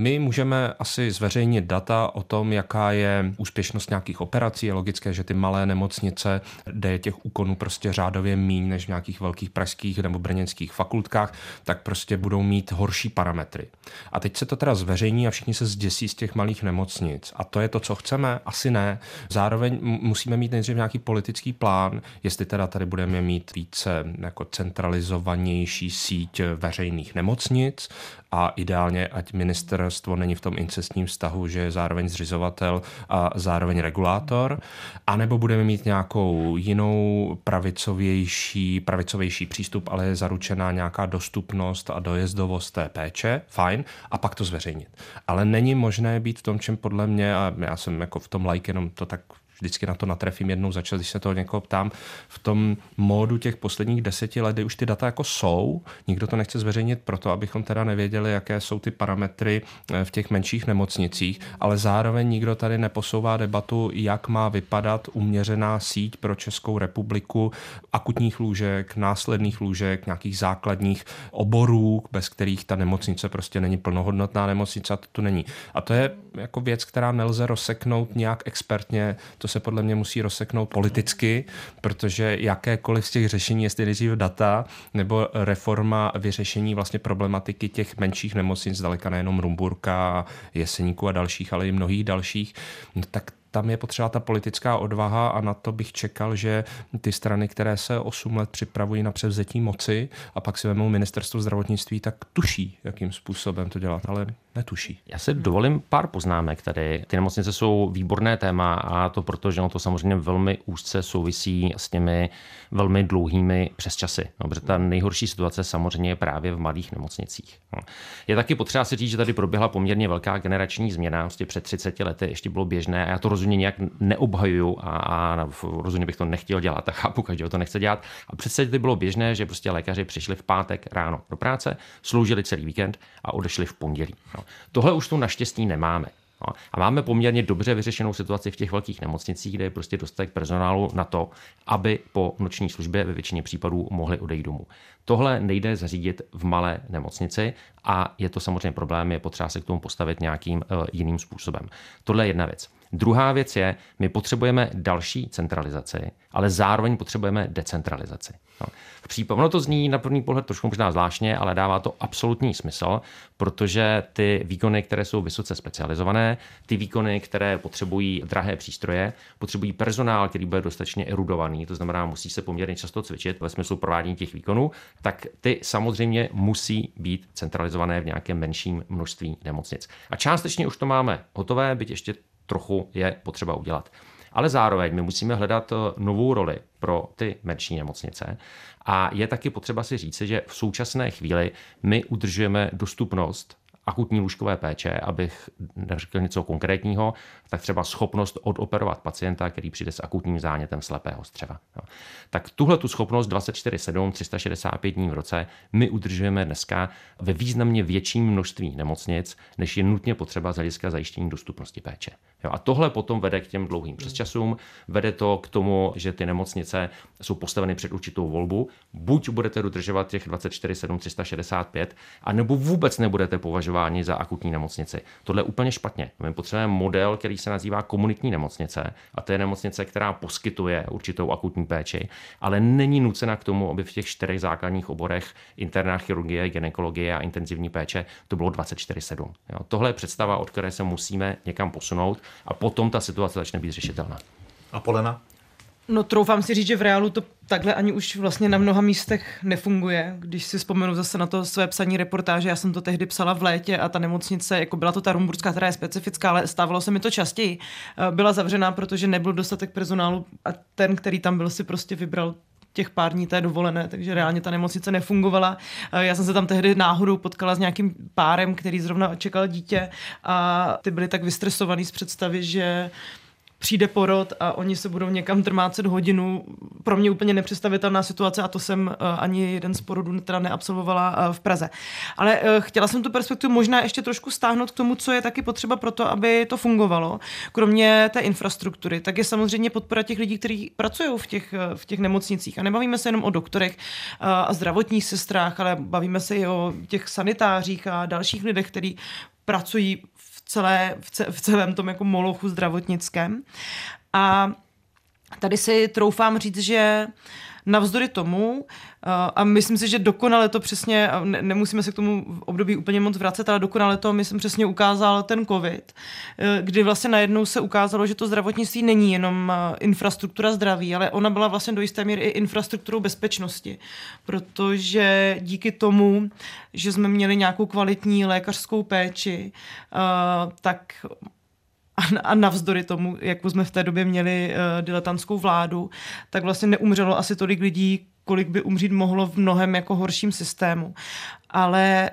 My můžeme asi zveřejnit data o tom, jaká je úspěšnost nějakých operací. Je logické, že ty malé nemocnice, kde je těch úkonů prostě řádově míň než v nějakých velkých pražských nebo brněnských fakultkách, tak prostě budou mít horší parametry. A teď se to teda zveřejní a všichni se zděsí z těch malých nemocnic. A to je to, co chceme? Asi ne. Zároveň musíme mít nejdřív nějaký politický plán, jestli teda tady budeme mít více jako centralizovanější síť veřejných nemocnic a ideálně, ať ministerstvo není v tom incestním vztahu, že je zároveň zřizovatel a zároveň regulátor, anebo budeme mít nějakou jinou pravicovější, pravicovější přístup, ale je zaručená nějaká dostupnost a dojezdovost té péče, fajn, a pak to zveřejnit. Ale není možné být v tom, čem podle mě, a já jsem jako v tom like jenom to tak vždycky na to natrefím jednou za čas, když se toho někoho ptám, v tom módu těch posledních deseti let, kdy už ty data jako jsou, nikdo to nechce zveřejnit proto, abychom teda nevěděli, jaké jsou ty parametry eh, v těch menších nemocnicích, ale zároveň nikdo tady neposouvá debatu, jak má vypadat uměřená síť pro Českou republiku akutních lůžek, následných lůžek, nějakých základních oborů, bez kterých ta nemocnice prostě není plnohodnotná nemocnice a to tu není. A to je jako věc, která nelze rozseknout nějak expertně. To se podle mě musí rozseknout politicky, protože jakékoliv z těch řešení, jestli nejdřív data nebo reforma vyřešení vlastně problematiky těch menších nemocnic, zdaleka nejenom Rumburka, Jeseníku a dalších, ale i mnohých dalších, no tak tam je potřeba ta politická odvaha a na to bych čekal, že ty strany, které se 8 let připravují na převzetí moci a pak si vemou ministerstvo zdravotnictví, tak tuší, jakým způsobem to dělat, ale netuší. Já si dovolím pár poznámek tady. Ty nemocnice jsou výborné téma a to proto, že ono to samozřejmě velmi úzce souvisí s těmi velmi dlouhými přesčasy. No, protože ta nejhorší situace samozřejmě je právě v malých nemocnicích. No. Je taky potřeba si říct, že tady proběhla poměrně velká generační změna. Vlastně před 30 lety ještě bylo běžné a já to rozhodně nějak neobhajuju a, a rozhodně bych to nechtěl dělat a chápu, každého to nechce dělat. A před 30 lety bylo běžné, že prostě lékaři přišli v pátek ráno do práce, sloužili celý víkend a odešli v pondělí. No. Tohle už tu naštěstí nemáme. No. A máme poměrně dobře vyřešenou situaci v těch velkých nemocnicích, kde je prostě dostatek personálu na to, aby po noční službě ve většině případů mohli odejít domů. Tohle nejde zařídit v malé nemocnici a je to samozřejmě problém, je potřeba se k tomu postavit nějakým uh, jiným způsobem. Tohle je jedna věc. Druhá věc je, my potřebujeme další centralizaci, ale zároveň potřebujeme decentralizaci. No. V případě, ono to zní na první pohled trošku možná zvláštně, ale dává to absolutní smysl, protože ty výkony, které jsou vysoce specializované, ty výkony, které potřebují drahé přístroje, potřebují personál, který bude dostatečně erudovaný, to znamená, musí se poměrně často cvičit ve smyslu provádění těch výkonů, tak ty samozřejmě musí být centralizované v nějakém menším množství nemocnic. A částečně už to máme hotové, byť ještě trochu je potřeba udělat. Ale zároveň my musíme hledat eh, novou roli pro ty menší nemocnice. A je taky potřeba si říct, že v současné chvíli my udržujeme dostupnost akutní lůžkové péče, abych neřekl něco konkrétního, tak třeba schopnost odoperovat pacienta, který přijde s akutním zánětem slepého střeva. No. Tak tuhle tu schopnost 24-7, 365 dní v roce my udržujeme dneska ve významně větším množství nemocnic, než je nutně potřeba z hlediska zajištění dostupnosti péče. Jo, a tohle potom vede k těm dlouhým přesčasům, vede to k tomu, že ty nemocnice jsou postaveny před určitou volbu. Buď budete dodržovat těch 24 7 365, anebo vůbec nebudete považováni za akutní nemocnici. Tohle je úplně špatně. My potřebujeme model, který se nazývá komunitní nemocnice, a to je nemocnice, která poskytuje určitou akutní péči, ale není nucena k tomu, aby v těch čtyřech základních oborech interná chirurgie, gynekologie a intenzivní péče to bylo 24-7. Tohle je představa, od které se musíme někam posunout a potom ta situace začne být řešitelná. A Polena? No troufám si říct, že v reálu to takhle ani už vlastně na mnoha místech nefunguje. Když si vzpomenu zase na to své psaní reportáže, já jsem to tehdy psala v létě a ta nemocnice, jako byla to ta rumburská, která je specifická, ale stávalo se mi to častěji, eh, byla zavřená, protože nebyl dostatek personálu a ten, který tam byl, si prostě vybral těch pár dní té dovolené, takže reálně ta nemocnice nefungovala. Eh, já jsem se tam tehdy náhodou potkala s nějakým párem, který zrovna čekal dítě a ty byli tak vystresovaný z představy, že přijde porod a oni se budou někam trmácet hodinu. Pro mě úplně nepředstavitelná situace a to jsem uh, ani jeden z porodů teda neabsolvovala uh, v Praze. Ale uh, chtěla jsem tu perspektivu možná ještě trošku stáhnout k tomu, co je taky potřeba pro to, aby to fungovalo. Kromě té infrastruktury, tak je samozřejmě podpora těch lidí, kteří pracují v těch, v těch nemocnicích. A nebavíme se jenom o doktorech a zdravotních sestrách, ale bavíme se i o těch sanitářích a dalších lidech, kteří pracují celé, v celém tom jako molochu zdravotnickém. A tady si troufám říct, že navzdory tomu, a myslím si, že dokonale to přesně, nemusíme se k tomu v období úplně moc vracet, ale dokonale to, myslím, přesně ukázal ten covid, e, kdy vlastně najednou se ukázalo, že to zdravotnictví není jenom infrastruktura zdraví, ale ona byla vlastně do jisté míry i infrastrukturou bezpečnosti, protože díky tomu, že jsme měli nějakou kvalitní lékařskou péči, tak a navzdory tomu, jak jsme v té době měli uh, diletantskou vládu, tak vlastně neumřelo asi tolik lidí, kolik by umřít mohlo v mnohem jako horším systému. Ale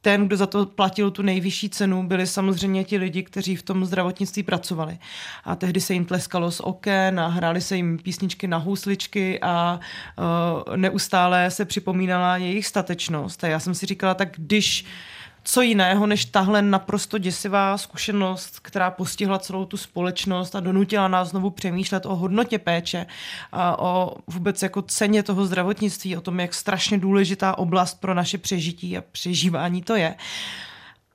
ten, kdo za to platil tu nejvyšší cenu, byli samozřejmě ti lidi, kteří v tom zdravotnictví pracovali. A tehdy se jim tleskalo z oken a hráli se jim písničky na housličky a uh, neustále se připomínala jejich statečnost. A já jsem si říkala, tak když uh, co jiného než tahle naprosto děsivá zkušenost, která postihla celou tu společnost a donutila nás znovu přemýšlet o hodnotě péče, a o vůbec jako ceně toho zdravotnictví, o tom, jak strašně důležitá oblast pro naše přežití a přežívání to je.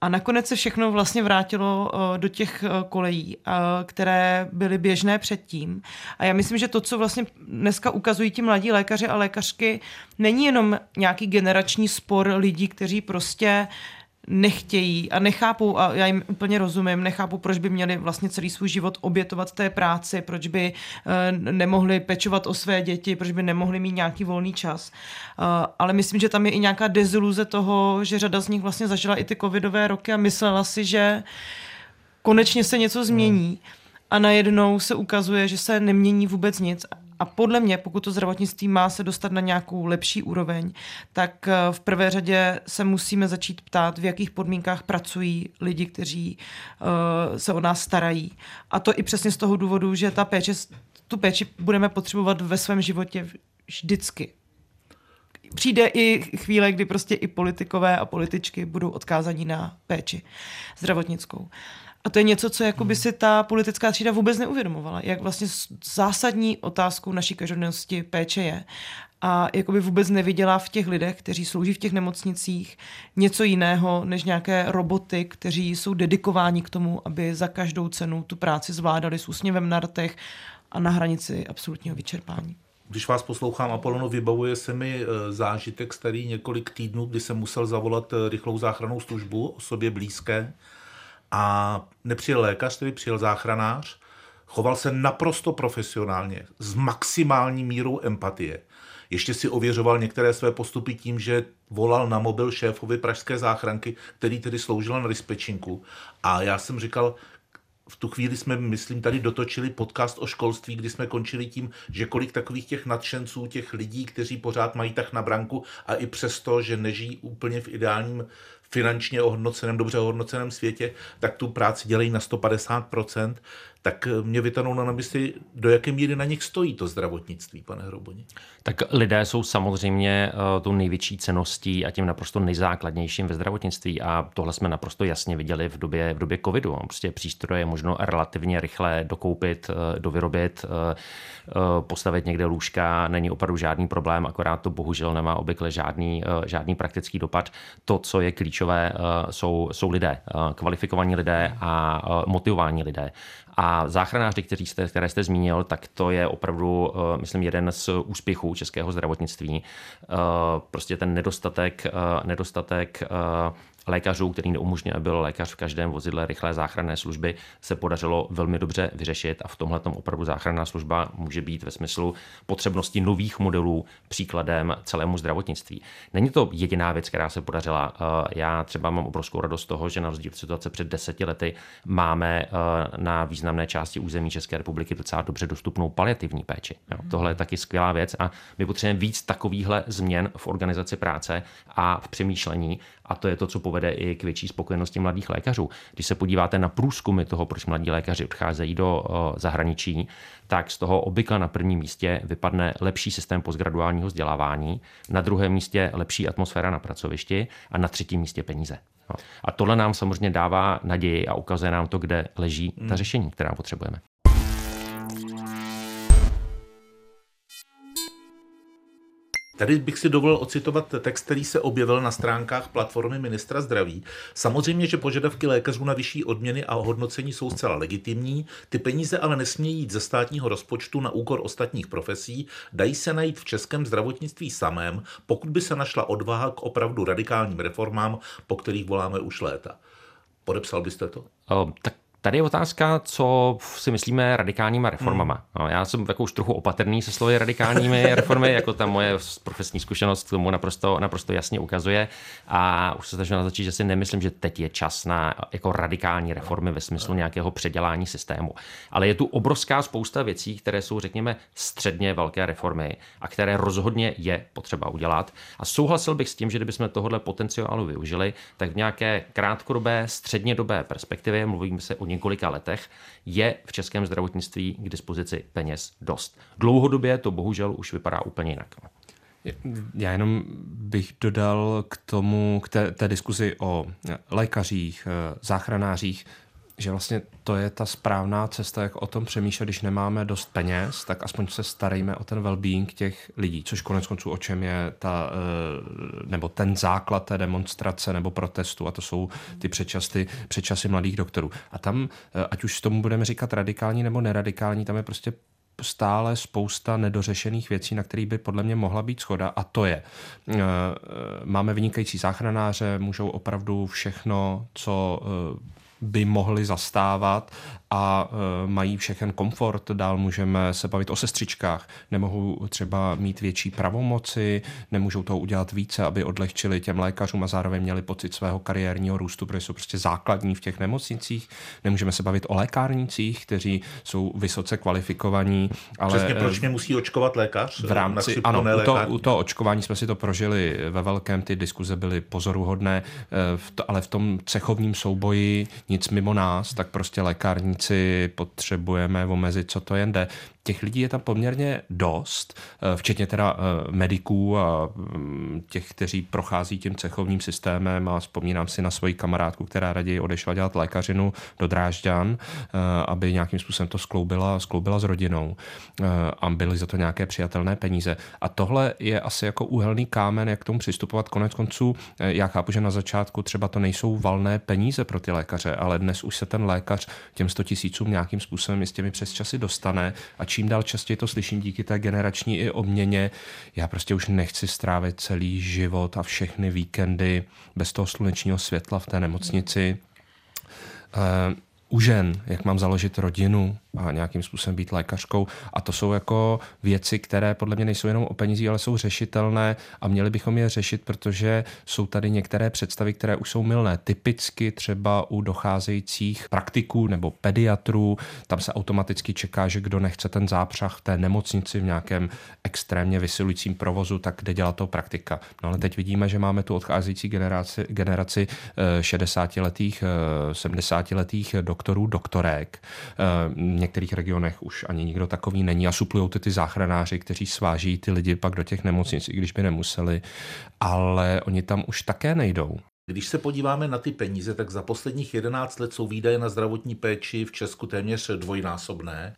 A nakonec se všechno vlastně vrátilo eh, do těch eh, kolejí, eh, které byly běžné předtím. A já myslím, že to, co vlastně dneska ukazují ti mladí lékaři a lékařky, není jenom nějaký generační spor lidí, kteří prostě nechtějí a nechápou, a já jim úplně rozumím, nechápou, proč by měli vlastně celý svůj život obětovat té práci, proč by uh, nemohli pečovat o své děti, proč by nemohli mít nějaký volný čas. Uh, ale myslím, že tam je i nějaká deziluze toho, že řada z nich vlastně zažila i ty covidové roky a myslela si, že konečně se něco změní. A najednou se ukazuje, že se nemění vůbec nic a podle mě, pokud to zdravotnictví má se dostat na nějakou lepší úroveň, tak eh, v prvé řadě se musíme začít ptát, v jakých podmínkách pracují lidi, kteří uh, se o nás starají. A to i přesně z toho důvodu, že ta péče, tu péči budeme potřebovat ve svém životě vždycky. Přijde i chvíle, kdy prostě i politikové a političky budou odkázaní na péči zdravotnickou. A to je něco, co jako by si ta politická třída vůbec neuvědomovala, jak vlastně zásadní otázkou naší každodennosti péče je. A jakoby vůbec neviděla v těch lidech, kteří slouží v těch nemocnicích, něco jiného než nějaké roboty, kteří jsou dedikováni k tomu, aby za každou cenu tu práci zvládali s úsměvem na rtech a na hranici absolutního vyčerpání. Když vás poslouchám, Apolono, vybavuje se mi e, zážitek starý několik týdnů, kdy jsem musel zavolat e, rychlou záchranou službu osobě blízké a nepřijel lékař, tedy přijel záchranář, choval se naprosto profesionálně, s maximální mírou empatie. Ještě si ověřoval některé své postupy tím, že volal na mobil šéfovi pražské záchranky, který tedy sloužil na dispečinku. A já jsem říkal, v tu chvíli jsme, myslím, tady dotočili podcast o školství, kdy jsme končili tím, že kolik takových těch nadšenců, těch lidí, kteří pořád mají tak na branku a i přesto, že nežijí úplně v ideálním finančně ohodnoceném, dobře ohodnoceném světě, tak tu práci dělají na 150%, tak eh, mě vytanou na mysli, do jaké míry na nich stojí to zdravotnictví, pane Hroboni. Tak lidé jsou samozřejmě uh, největší ceností a tím naprosto nejzákladnějším ve zdravotnictví a tohle jsme naprosto jasně viděli v době, v době covidu. Prostě přístroje je možno relativně rychle dokoupit, uh, dovyrobit, uh, postavit někde lůžka, není opravdu žádný problém, akorát to bohužel nemá obvykle žádný, žádný praktický dopad. To, co je klíčové, jsou, jsou lidé, kvalifikovaní lidé a motivovaní lidé. A záchranáři, kteří jste, které jste zmínil, tak to je opravdu, eh, myslím, jeden z úspěchů českého zdravotnictví. Eh, prostě ten nedostatek, eh, nedostatek lékařů, který neumožňuje, byl lékař v každém vozidle rychlé záchranné služby, se podařilo velmi dobře vyřešit a v tomhle opravdu záchranná služba může být ve smyslu potřebnosti nových modelů příkladem celému zdravotnictví. Není to jediná věc, která se podařila. Eh, já třeba mám obrovskou radost toho, že na rozdíl od situace před deseti lety máme eh, na významné části území České republiky docela dobře dostupnou paliativní péči. Tohle je taky skvělá věc a my potřebujeme víc takovýchhle změn v organizaci práce a v přemýšlení a to je to, co povede i k větší spokojenosti mladých lékařů. Když se podíváte na průzkumy toho, proč mladí lékaři odcházejí do zahraničí, tak z toho obvykle na prvním místě vypadne lepší systém postgraduálního vzdělávání, na druhém místě lepší atmosféra na pracovišti a na třetím místě peníze. No. A tohle nám samozřejmě dává naději a ukazuje nám to, kde leží ta hmm. řešení, která potřebujeme. Tady bych si dovolil ocitovat text, který se objevil na stránkách platformy ministra zdraví. Samozřejmě, že požadavky lékařů na vyšší odměny a hodnocení jsou zcela legitimní, ty peníze ale nesmějí jít ze státního rozpočtu na úkor ostatních profesí, dají se najít v českém zdravotnictví samém, pokud by se našla odvaha k opravdu radikálním reformám, po kterých voláme už léta. Podepsal byste to? O, tak Tady je otázka, co si myslíme radikálníma reformama. Hmm. No, já jsem jako už trochu opatrný se slovy radikálními reformy, jako ta moje profesní zkušenost k tomu naprosto, naprosto jasně ukazuje. A už se snažím naznačit, že si nemyslím, že teď je čas na jako radikální reformy ve smyslu nějakého předělání systému. Ale je tu obrovská spousta věcí, které jsou, řekněme, středně velké reformy a které rozhodně je potřeba udělat. A souhlasil bych s tím, že kdybychom tohohle potenciálu využili, tak v nějaké krátkodobé, střednědobé perspektivě, mluvíme se o několika letech, je v českém zdravotnictví k dispozici peněz dost. Dlouhodobě to bohužel už vypadá úplně jinak. Já jenom bych dodal k tomu, k té, té diskuzi o lékařích, eh, záchranářích, že vlastně to je ta správná cesta, jak o tom přemýšlet, když nemáme dost peněz, tak aspoň se starejme o ten well-being těch lidí, což konec konců o čem je ta, eh, nebo ten základ té demonstrace nebo protestu a to jsou ty předčasy, předčasy mladých doktorů. A tam, eh, ať už tomu budeme říkat radikální nebo neradikální, tam je prostě stále spousta nedořešených věcí, na kterých by podle mě mohla být schoda a to je, eh, máme vynikající záchranáře, můžou opravdu všechno, co by mohli zastávat a e, mají všechen komfort. Dál můžeme se bavit o sestřičkách. Nemohou třeba mít větší pravomoci, nemůžou to udělat více, aby odlehčili těm lékařům a zároveň měli pocit svého kariérního růstu, protože jsou prostě základní v těch nemocnicích. Nemůžeme se bavit o lékárnicích, kteří jsou vysoce kvalifikovaní. Ale Přesně proč mě musí očkovat lékař? V rámci, ano, u, to, u toho očkování jsme si to prožili ve velkém, ty diskuze byly pozoruhodné, e, ale v tom cechovním souboji nic mimo nás, tak prostě lékárníci potřebujeme omezit, co to jen jde těch lidí je tam poměrně dost, eh, včetně teda eh, mediků a mm, těch, kteří prochází tím cechovním systémem a vzpomínám si na svoji kamarádku, která raději odešla dělat lékařinu do Drážďan, eh, aby nějakým způsobem to skloubila, skloubila s rodinou a byly za to nějaké přijatelné peníze. A tohle je asi jako úhelný kámen, jak k tomu přistupovat. Konec konců, já chápu, že na začátku třeba to nejsou valné peníze pro ty lékaře, ale dnes už se ten lékař těm 100 tisícům nějakým způsobem s těmi přes časy dostane a čím dál častěji to slyším díky té generační i obměně. Já prostě už nechci strávit celý život a všechny víkendy bez toho slunečního světla v té nemocnici. Uh, u žen, jak mám založit rodinu, a nějakým způsobem být lékařkou. A to jsou jako věci, které podle mě nejsou jenom o penězích, ale jsou řešitelné a měli bychom je řešit, protože jsou tady některé představy, které už jsou milné. Typicky třeba u docházejících praktiků nebo pediatrů, tam se automaticky čeká, že kdo nechce ten zápřah v té nemocnici v nějakém extrémně vysilujícím provozu, tak kde dělat to praktika. No ale teď vidíme, že máme tu odcházející generaci, generaci 60-letých, eh, 70-letých eh, doktorů, doktorek eh, některých regionech už ani nikdo takový není a suplují ty, ty záchranáři, kteří sváží ty lidi pak do těch nemocnic, i když by nemuseli, ale oni tam už také nejdou. Když se podíváme na ty peníze, tak za posledních 11 let jsou výdaje na zdravotní péči v Česku téměř dvojnásobné.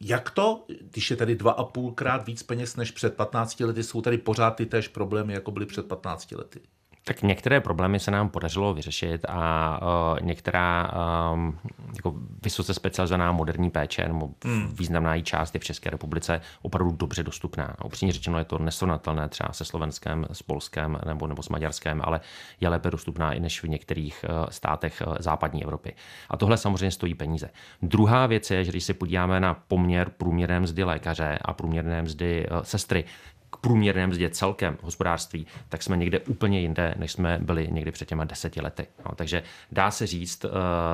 Jak to, když je tady dva a půlkrát víc peněz než před 15 lety, jsou tady pořád ty též problémy, jako byly před 15 lety? Tak některé problémy se nám podařilo vyřešit a uh, některá um, jako vysoce specializovaná moderní péče nebo hmm. významná její část je v České republice opravdu dobře dostupná. A upřímně řečeno je to nesrovnatelné třeba se Slovenskem, s Polskem nebo, nebo s Maďarskem, ale je lépe dostupná i než v některých uh, státech uh, západní Evropy. A tohle samozřejmě stojí peníze. Druhá věc je, že když se podíváme na poměr průměrné mzdy lékaře a průměrné mzdy uh, sestry, k průměrné mzdě celkem hospodářství, tak jsme někde úplně jinde, než jsme byli někdy před těma deseti lety. No, takže dá se říct uh,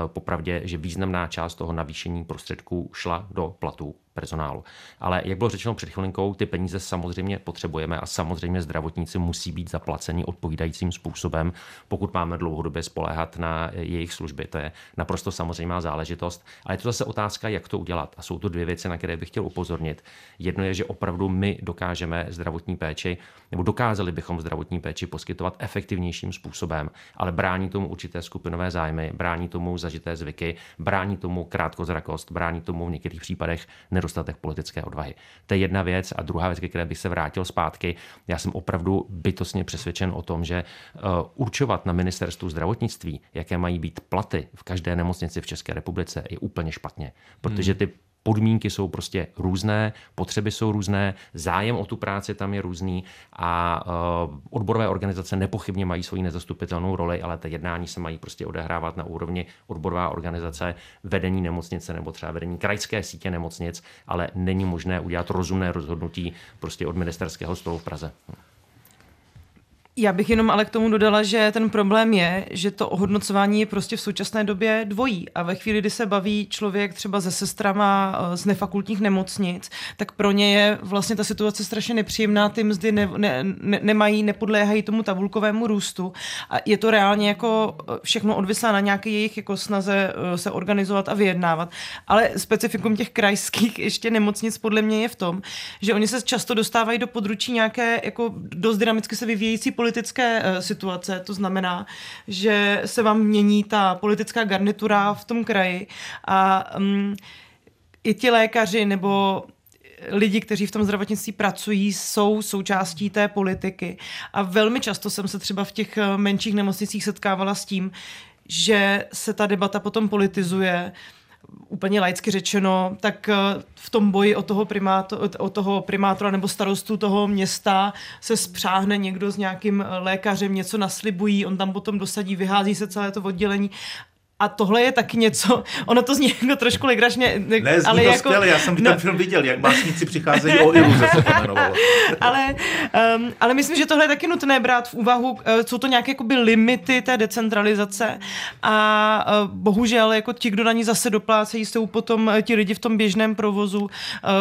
popravdě, že významná část toho navýšení prostředků šla do platů personálu. Ale jak bylo řečeno před chvilinkou, ty peníze samozřejmě potřebujeme a samozřejmě zdravotníci musí být zaplaceni odpovídajícím způsobem, pokud máme dlouhodobě spoléhat na jejich služby. To je naprosto samozřejmá záležitost. Ale je to zase otázka, jak to udělat. A jsou to dvě věci, na které bych chtěl upozornit. Jedno je, že opravdu my dokážeme zdravotní péči, nebo dokázali bychom zdravotní péči poskytovat efektivnějším způsobem, ale brání tomu určité skupinové zájmy, brání tomu zažité zvyky, brání tomu krátkozrakost, brání tomu v některých případech nedostatek politické odvahy. To je jedna věc. A druhá věc, ke které bych se vrátil zpátky, já jsem opravdu bytostně přesvědčen o tom, že eh, určovat na ministerstvu zdravotnictví, jaké mají být platy v každé nemocnici v České republice, je úplně špatně. Protože ty podmínky jsou prostě různé, potřeby jsou různé, zájem o tu práci tam je různý a uh, odborové organizace nepochybně mají svoji nezastupitelnou roli, ale ta jednání se mají prostě odehrávat na úrovni odborová organizace, vedení nemocnice nebo třeba vedení krajské sítě nemocnic, ale není možné udělat rozumné rozhodnutí prostě od ministerského stolu v Praze. Já bych jenom ale k tomu dodala, že ten problém je, že to ohodnocování je prostě v současné době dvojí. A ve chvíli, kdy se baví člověk třeba se sestrama eh, z nefakultních nemocnic, tak pro ně je vlastně ta situace strašně nepříjemná, ty mzdy ne, ne, ne, nemají, nepodléhají tomu tabulkovému růstu. A je to reálně jako eh, všechno odvislá na nějaké jejich jako snaze eh, se organizovat a vyjednávat. Ale specifikum těch krajských ještě nemocnic podle mě je v tom, že oni se často dostávají do područí nějaké jako dost dynamicky se vyvíjející politiky politické uh, situace, to znamená, že se vám mění ta politická garnitura v tom kraji a um, i ti lékaři nebo lidi, kteří v tom zdravotnictví pracují, jsou součástí té politiky. A velmi často jsem se třeba v těch eh, menších nemocnicích setkávala s tím, že se ta debata potom politizuje úplně laicky řečeno, tak eh, v tom boji o toho, primáto, o toho primátora nebo starostu toho města se spřáhne někdo s nějakým lékařem, něco naslibují, on tam potom dosadí, vyhází se celé to oddělení a tohle je taky něco, ono to zní jako trošku legračně. Ne, zní ale to jako, skvěle, já jsem no, ten film viděl, jak básníci přicházejí o iluze, se to jmenovalo. ale, um, ale myslím, že tohle je taky nutné brát v úvahu, uh, jsou to nějaké jakoby limity té decentralizace a uh, bohužel jako ti, kdo na ní zase doplácejí, jsou potom uh, ti lidi v tom běžném provozu, uh,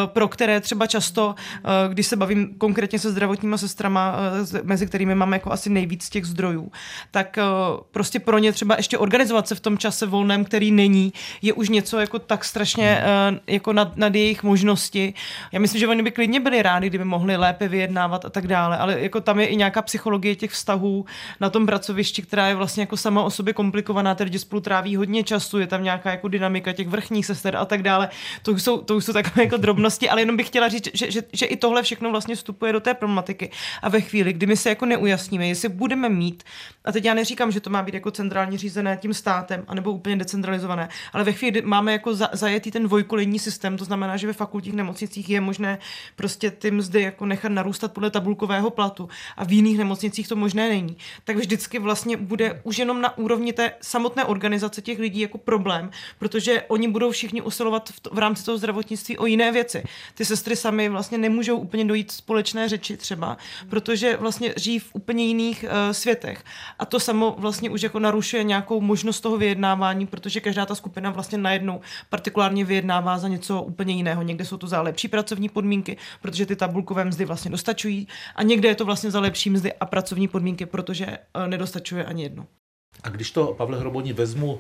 pro které třeba často, uh, když se bavím konkrétně se zdravotníma sestrama, uh, mezi kterými máme jako asi nejvíc těch zdrojů, tak uh, prostě pro ně třeba ještě organizovat se v tom čase čase volném, který není, je už něco jako tak strašně uh, jako nad, nad jejich možnosti. Já myslím, že oni by klidně byli rádi, kdyby mohli lépe vyjednávat a tak dále, ale jako tam je i nějaká psychologie těch vztahů na tom pracovišti, která je vlastně jako sama o sobě komplikovaná, ty lidi spolu tráví hodně času, je tam nějaká jako dynamika těch vrchních sester a tak dále. To už jsou, to už jsou takové jako drobnosti, ale jenom bych chtěla říct, že, že, že i tohle všechno vlastně vstupuje do té problematiky. A ve chvíli, kdy my se jako neujasníme, jestli budeme mít, a teď já neříkám, že to má být jako centrálně řízené tím státem, nebo úplně decentralizované. Ale ve chvíli, kdy máme jako za, zajetý ten dvojkolejní systém, to znamená, že ve fakultních nemocnicích je možné prostě ty mzdy jako nechat narůstat podle tabulkového platu a v jiných nemocnicích to možné není, tak vždycky vlastně bude už jenom na úrovni té samotné organizace těch lidí jako problém, protože oni budou všichni usilovat v, to, v rámci toho zdravotnictví o jiné věci. Ty sestry sami vlastně nemůžou úplně dojít společné řeči třeba, protože vlastně žijí v úplně jiných uh, světech. A to samo vlastně už jako narušuje nějakou možnost toho vyjednávání vyjednávání, protože každá ta skupina vlastně najednou partikulárně vyjednává za něco úplně jiného. Někde jsou to za lepší pracovní podmínky, protože ty tabulkové mzdy vlastně dostačují, a někde je to vlastně za lepší mzdy a pracovní podmínky, protože eh, nedostačuje ani jedno. A když to, Pavle Hroboni, vezmu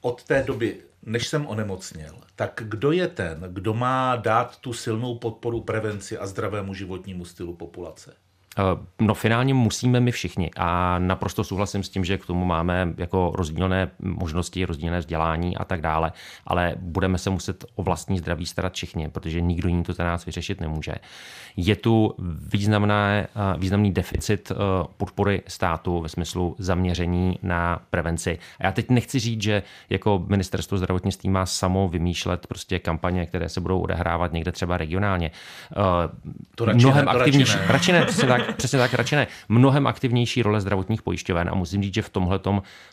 od té doby, než jsem onemocněl, tak kdo je ten, kdo má dát tu silnou podporu prevenci a zdravému životnímu stylu populace? Eh, no finálně musíme my všichni a naprosto souhlasím s tím, že k tomu máme jako rozdílné možnosti, rozdílné vzdělání a tak dále, ale budeme se muset o vlastní zdraví starat všichni, protože nikdo jiný to za nás vyřešit nemůže. Je tu významné, eh, významný deficit eh, podpory státu ve smyslu zaměření na prevenci. A já teď nechci říct, že jako ministerstvo zdravotnictví má samo vymýšlet prostě kampaně, které se budou odehrávat někde třeba regionálně. To radši Mnohem ne, to aktivnější, radši ne. radši ne, tak, přesně tak, radši ne. Mnohem aktivnější role zdravotních pojišťoven a musím říct, že v tomhle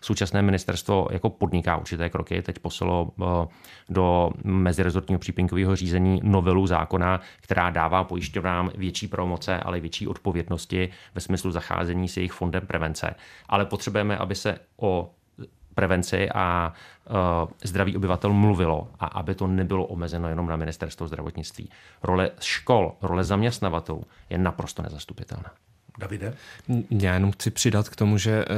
současné ministerstvo jako podniká určité kroky. Teď poslalo eh, do mezirezortního přípinkového řízení novelu zákona, která dává pojišťovnám větší promoce, ale větší odpovědnosti ve smyslu zacházení s jejich fondem prevence. Ale potřebujeme, aby se o prevenci a uh, zdraví obyvatel mluvilo a aby to nebylo omezeno jenom na ministerstvo zdravotnictví. Role škol, role zaměstnavatelů je naprosto nezastupitelná. Davide? Já jenom chci přidat k tomu, že uh,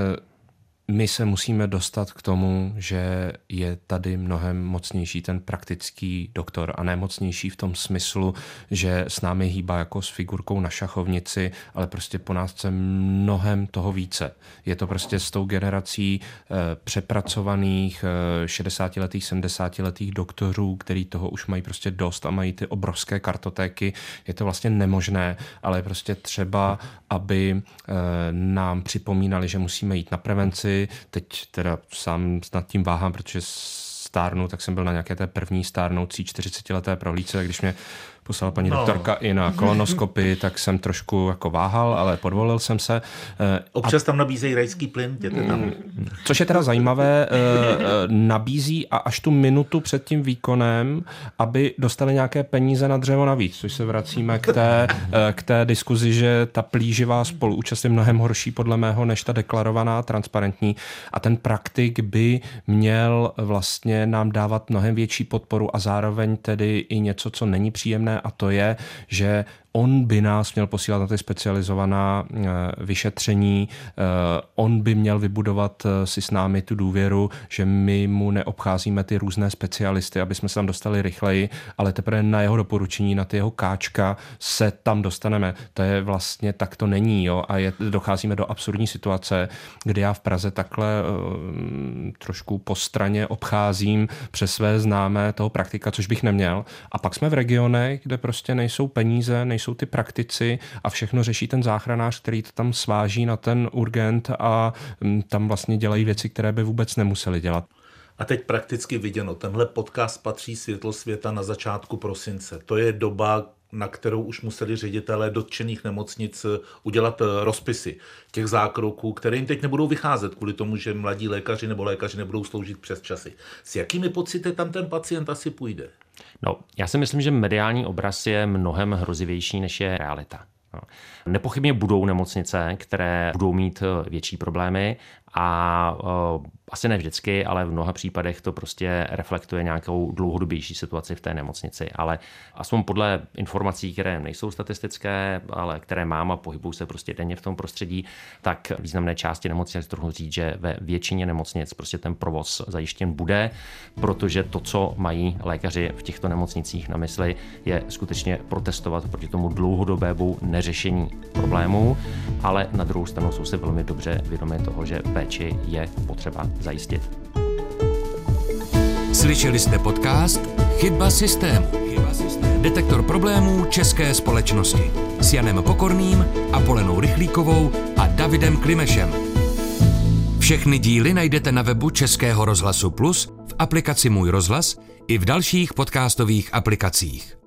my se musíme dostat k tomu, že je tady mnohem mocnější ten praktický doktor a nemocnější v tom smyslu, že s námi hýbá jako s figurkou na šachovnici, ale prostě po nás chce mnohem toho více. Je to prostě s tou generací eh, přepracovaných eh, 60-letých, 70-letých doktorů, který toho už mají prostě dost a mají ty obrovské kartotéky. Je to vlastně nemožné, ale prostě třeba, aby eh, nám připomínali, že musíme jít na prevenci, teď teda sám nad tím váhám, protože stárnu, tak jsem byl na nějaké té první stárnoucí 40-leté prohlídce, když mě poslala paní no. doktorka i na kolonoskopy, tak jsem trošku jako váhal, ale podvolil jsem se. Eh, Občas a... tam nabízejí rajský plyn, jděte tam. Mm. Což je teda zajímavé, eh, eh, nabízí a až tu minutu před tím výkonem, aby dostali nějaké peníze na dřevo navíc, což se vracíme k té, k té diskuzi, že ta plíživá spoluúčast je mnohem horší podle mého, než ta deklarovaná, transparentní a ten praktik by měl vlastně nám dávat mnohem větší podporu a zároveň tedy i něco, co není příjemné a to je, že on by nás měl posílat na ty specializovaná eh, vyšetření, eh, on by měl vybudovat eh, si s námi tu důvěru, že my mu neobcházíme ty různé specialisty, aby jsme se tam dostali rychleji, ale teprve na jeho doporučení, na ty jeho káčka se tam dostaneme. To je vlastně, tak to není, jo, a je, docházíme do absurdní situace, kdy já v Praze takhle trošku po straně obcházím přes své známé toho praktika, což bych neměl. A pak jsme v regionech, kde prostě nejsou peníze, nejsou jsou ty praktici a všechno řeší ten záchranář, který to tam sváží na ten urgent a mm, tam vlastně dělají věci, které by vůbec nemuseli dělat. A teď prakticky viděno, tenhle podcast patří světlo světa na začátku prosince. To je doba, na kterou už museli ředitelé dotčených nemocnic udělat rozpisy těch zákroků, které jim teď nebudou vycházet kvůli tomu, že mladí lékaři nebo lékaři nebudou sloužit přes časy. S jakými pocity tam ten pacient asi půjde? No, já si myslím, že mediální obraz je mnohem hrozivější, než je realita. No. Nepochybně budou nemocnice, které budou mít větší problémy a asi ne vždycky, ale v mnoha případech to prostě reflektuje nějakou dlouhodobější situaci v té nemocnici. Ale aspoň podle informací, které nejsou statistické, ale které mám a pohybují se prostě denně v tom prostředí, tak významné části nemocnic trochu říct, že ve většině nemocnic prostě ten provoz zajištěn bude, protože to, co mají lékaři v těchto nemocnicích na mysli, je skutečně protestovat proti tomu dlouhodobému neřešení problémů, ale na druhou stranu jsou si velmi dobře vědomi toho, že péči je potřeba zajistit. Slyšeli jste podcast Chyba systému. Detektor problémů české společnosti s Janem Pokorným, Apolenou Rychlíkovou a Davidem Klimešem. Všechny díly najdete na webu Českého rozhlasu Plus, v aplikaci Můj rozhlas i v dalších podcastových aplikacích.